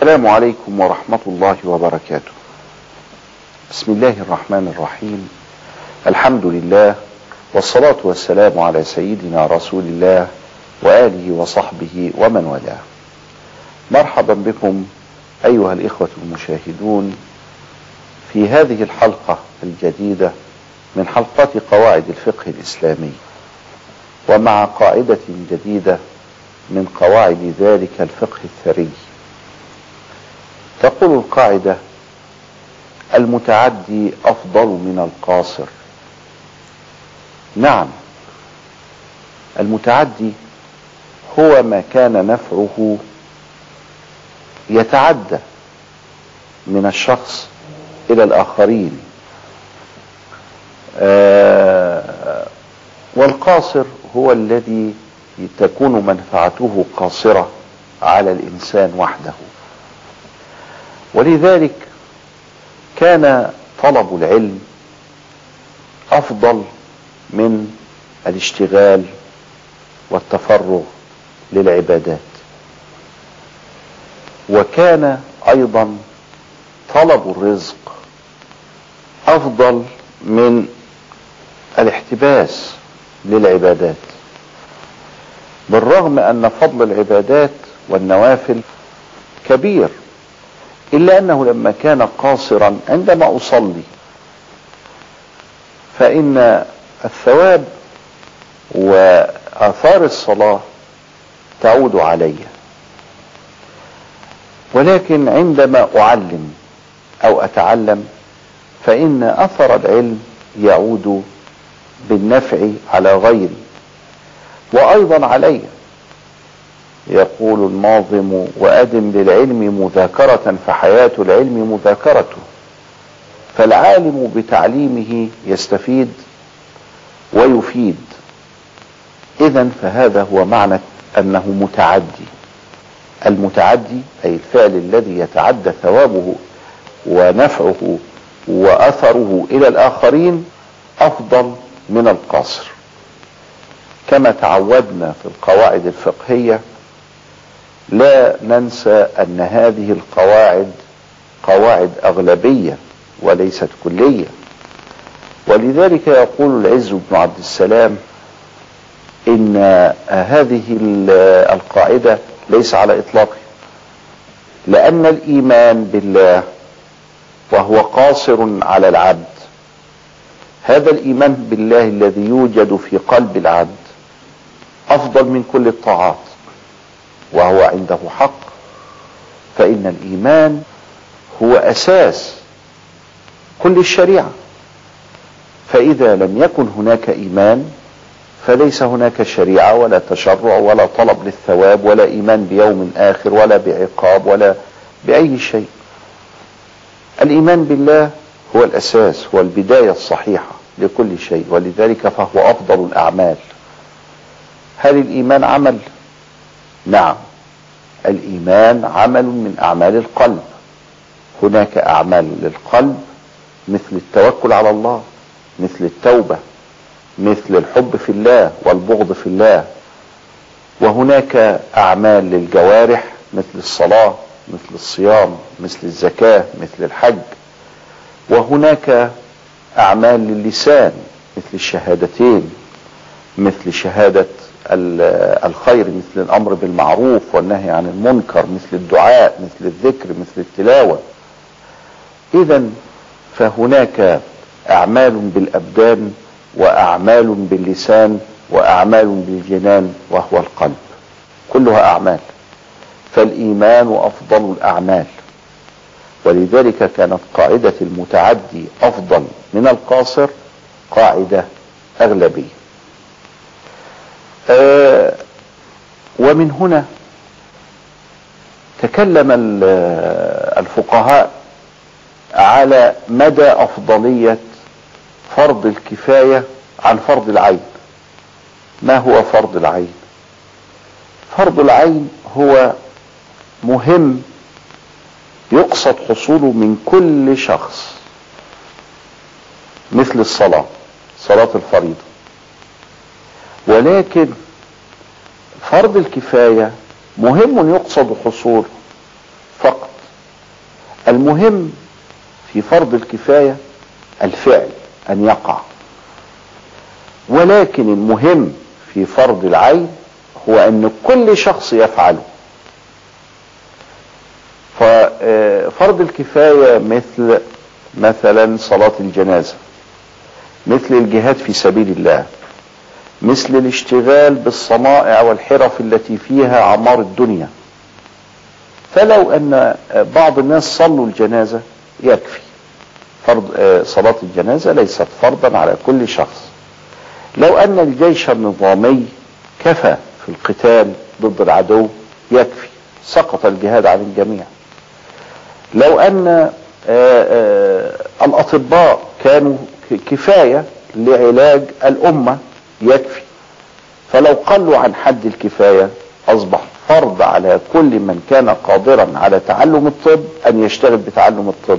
السلام عليكم ورحمة الله وبركاته. بسم الله الرحمن الرحيم. الحمد لله والصلاة والسلام على سيدنا رسول الله وآله وصحبه ومن والاه. مرحبا بكم أيها الإخوة المشاهدون في هذه الحلقة الجديدة من حلقات قواعد الفقه الإسلامي. ومع قاعدة جديدة من قواعد ذلك الفقه الثري. تقول القاعدة المتعدي أفضل من القاصر. نعم المتعدي هو ما كان نفعه يتعدى من الشخص إلى الآخرين. آه والقاصر هو الذي تكون منفعته قاصرة على الإنسان وحده. ولذلك كان طلب العلم أفضل من الاشتغال والتفرغ للعبادات. وكان أيضا طلب الرزق أفضل من الاحتباس للعبادات. بالرغم أن فضل العبادات والنوافل كبير إلا أنه لما كان قاصرا عندما أصلي فإن الثواب وآثار الصلاة تعود علي. ولكن عندما أعلم أو أتعلم فإن أثر العلم يعود بالنفع على غيري وأيضا علي. يقول الناظم وأدم للعلم مذاكرة فحياة العلم مذاكرته فالعالم بتعليمه يستفيد ويفيد. إذا فهذا هو معنى أنه متعدي. المتعدي أي الفعل الذي يتعدى ثوابه ونفعه وأثره إلى الآخرين أفضل من القاصر كما تعودنا في القواعد الفقهية لا ننسى أن هذه القواعد قواعد أغلبية وليست كلية. ولذلك يقول العز بن عبد السلام إن هذه القاعدة ليس على إطلاقه لأن الإيمان بالله وهو قاصر على العبد. هذا الإيمان بالله الذي يوجد في قلب العبد أفضل من كل الطاعات. وهو عنده حق فإن الإيمان هو أساس كل الشريعة. فإذا لم يكن هناك إيمان فليس هناك شريعة ولا تشرع ولا طلب للثواب ولا إيمان بيوم آخر ولا بعقاب ولا بأي شيء. الإيمان بالله هو الأساس هو البداية الصحيحة لكل شيء ولذلك فهو أفضل الأعمال. هل الإيمان عمل؟ نعم. الإيمان عمل من أعمال القلب. هناك أعمال للقلب مثل التوكل على الله مثل التوبة مثل الحب في الله والبغض في الله. وهناك أعمال للجوارح مثل الصلاة مثل الصيام مثل الزكاة مثل الحج. وهناك أعمال للسان مثل الشهادتين مثل شهادة الخير مثل الأمر بالمعروف والنهي عن المنكر مثل الدعاء مثل الذكر مثل التلاوة. إذا فهناك أعمال بالأبدان وأعمال باللسان وأعمال بالجنان وهو القلب. كلها أعمال. فالإيمان أفضل الأعمال. ولذلك كانت قاعدة المتعدي أفضل من القاصر قاعدة أغلبية. آه ومن هنا تكلم الفقهاء على مدى أفضلية فرض الكفاية عن فرض العين. ما هو فرض العين؟ فرض العين هو مهم يقصد حصوله من كل شخص مثل الصلاة صلاة الفريضة. ولكن فرض الكفاية مهم يقصد حصوله فقط. المهم في فرض الكفاية الفعل أن يقع. ولكن المهم في فرض العين هو أن كل شخص يفعله. ففرض الكفاية مثل مثلا صلاة الجنازة مثل الجهاد في سبيل الله. مثل الاشتغال بالصنائع والحرف التي فيها عمار الدنيا. فلو أن بعض الناس صلوا الجنازة يكفي. فرض صلاة الجنازة ليست فرضا على كل شخص. لو أن الجيش النظامي كفى في القتال ضد العدو يكفي. سقط الجهاد عن الجميع. لو أن الأطباء كانوا كفاية لعلاج الأمة يكفي. فلو قلوا عن حد الكفاية أصبح فرض على كل من كان قادرا على تعلم الطب أن يشتغل بتعلم الطب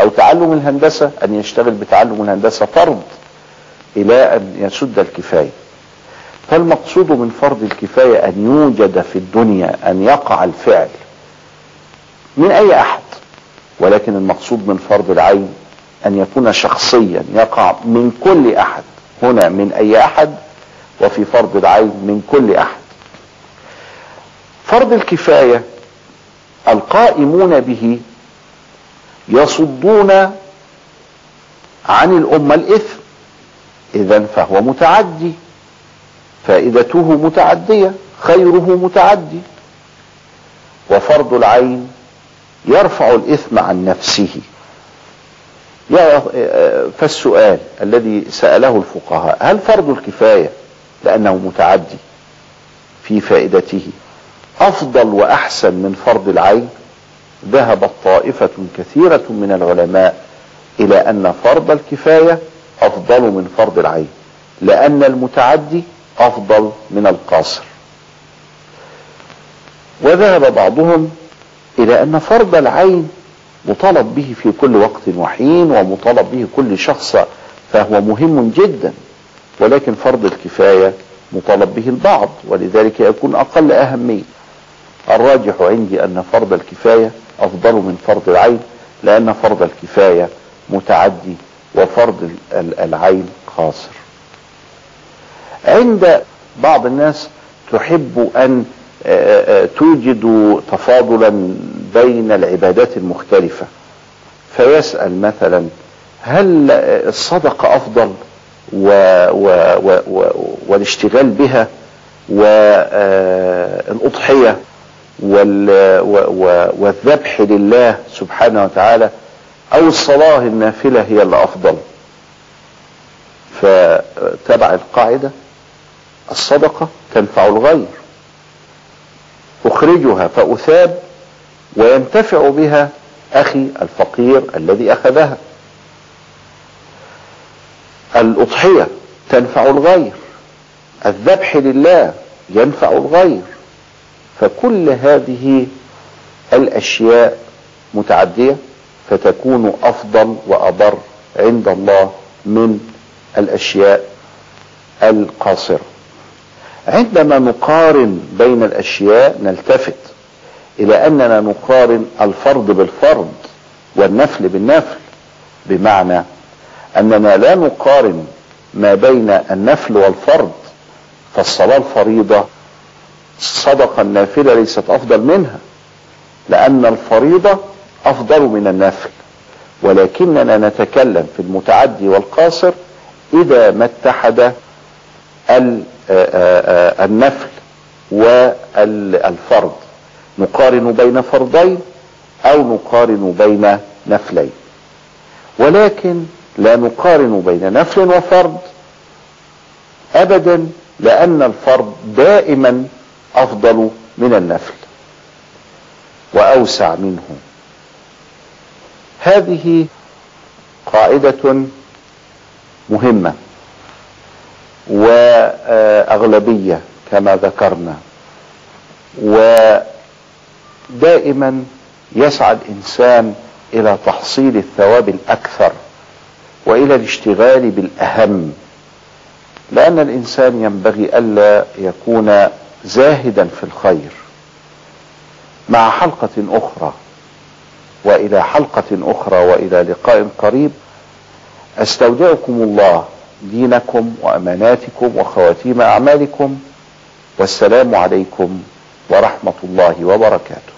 أو تعلم الهندسة أن يشتغل بتعلم الهندسة فرض إلى أن يسد الكفاية. فالمقصود من فرض الكفاية أن يوجد في الدنيا أن يقع الفعل من أي أحد ولكن المقصود من فرض العين أن يكون شخصيا يقع من كل أحد. هنا من أي أحد وفي فرض العين من كل أحد. فرض الكفاية القائمون به يصدون عن الأمة الإثم اذا فهو متعدي فائدته متعدية خيره متعدي. وفرض العين يرفع الإثم عن نفسه. فالسؤال الذي سأله الفقهاء هل فرض الكفاية لأنه متعدي في فائدته أفضل وأحسن من فرض العين؟ ذهبت طائفة كثيرة من العلماء إلى أن فرض الكفاية أفضل من فرض العين لأن المتعدي أفضل من القاصر. وذهب بعضهم إلى أن فرض العين مطالب به في كل وقت وحين ومطالب به كل شخص فهو مهم جدا. ولكن فرض الكفاية مطالب به البعض ولذلك يكون أقل أهمية. الراجح عندي أن فرض الكفاية أفضل من فرض العين لأن فرض الكفاية متعدي وفرض العين قاصر. عند بعض الناس تحب أن توجد تفاضلا بين العبادات المختلفة. فيسأل مثلا هل الصدقة أفضل و و و و والاشتغال بها والأضحية والذبح لله سبحانه وتعالى أو الصلاة النافلة هي الأفضل؟ فتبع القاعدة الصدقة تنفع الغير. أخرجها فأثاب وينتفع بها أخي الفقير الذي أخذها. الأضحية تنفع الغير الذبح لله ينفع الغير فكل هذه الأشياء متعدية فتكون أفضل وأبر عند الله من الأشياء القاصرة. عندما نقارن بين الأشياء نلتفت إلى أننا نقارن الفرض بالفرض والنفل بالنفل بمعنى أننا لا نقارن ما بين النفل والفرض فالصلاة الفريضة صدقة النافلة ليست أفضل منها لأن الفريضة أفضل من النفل. ولكننا نتكلم في المتعدي والقاصر إذا ما اتحد النفل والفرض. نقارن بين فرضين أو نقارن بين نفلين. ولكن لا نقارن بين نفل وفرض ابدا لأن الفرض دائما أفضل من النفل وأوسع منه. هذه قاعدة مهمة وأغلبية كما ذكرنا ودائما يسعى الإنسان إلى تحصيل الثواب الأكثر وإلى الاشتغال بالأهم لأن الإنسان ينبغي ألا يكون زاهدا في الخير. مع حلقة أخرى وإلى حلقة أخرى وإلى لقاء قريب أستودعكم الله دينكم وأماناتكم وخواتيم أعمالكم والسلام عليكم ورحمة الله وبركاته.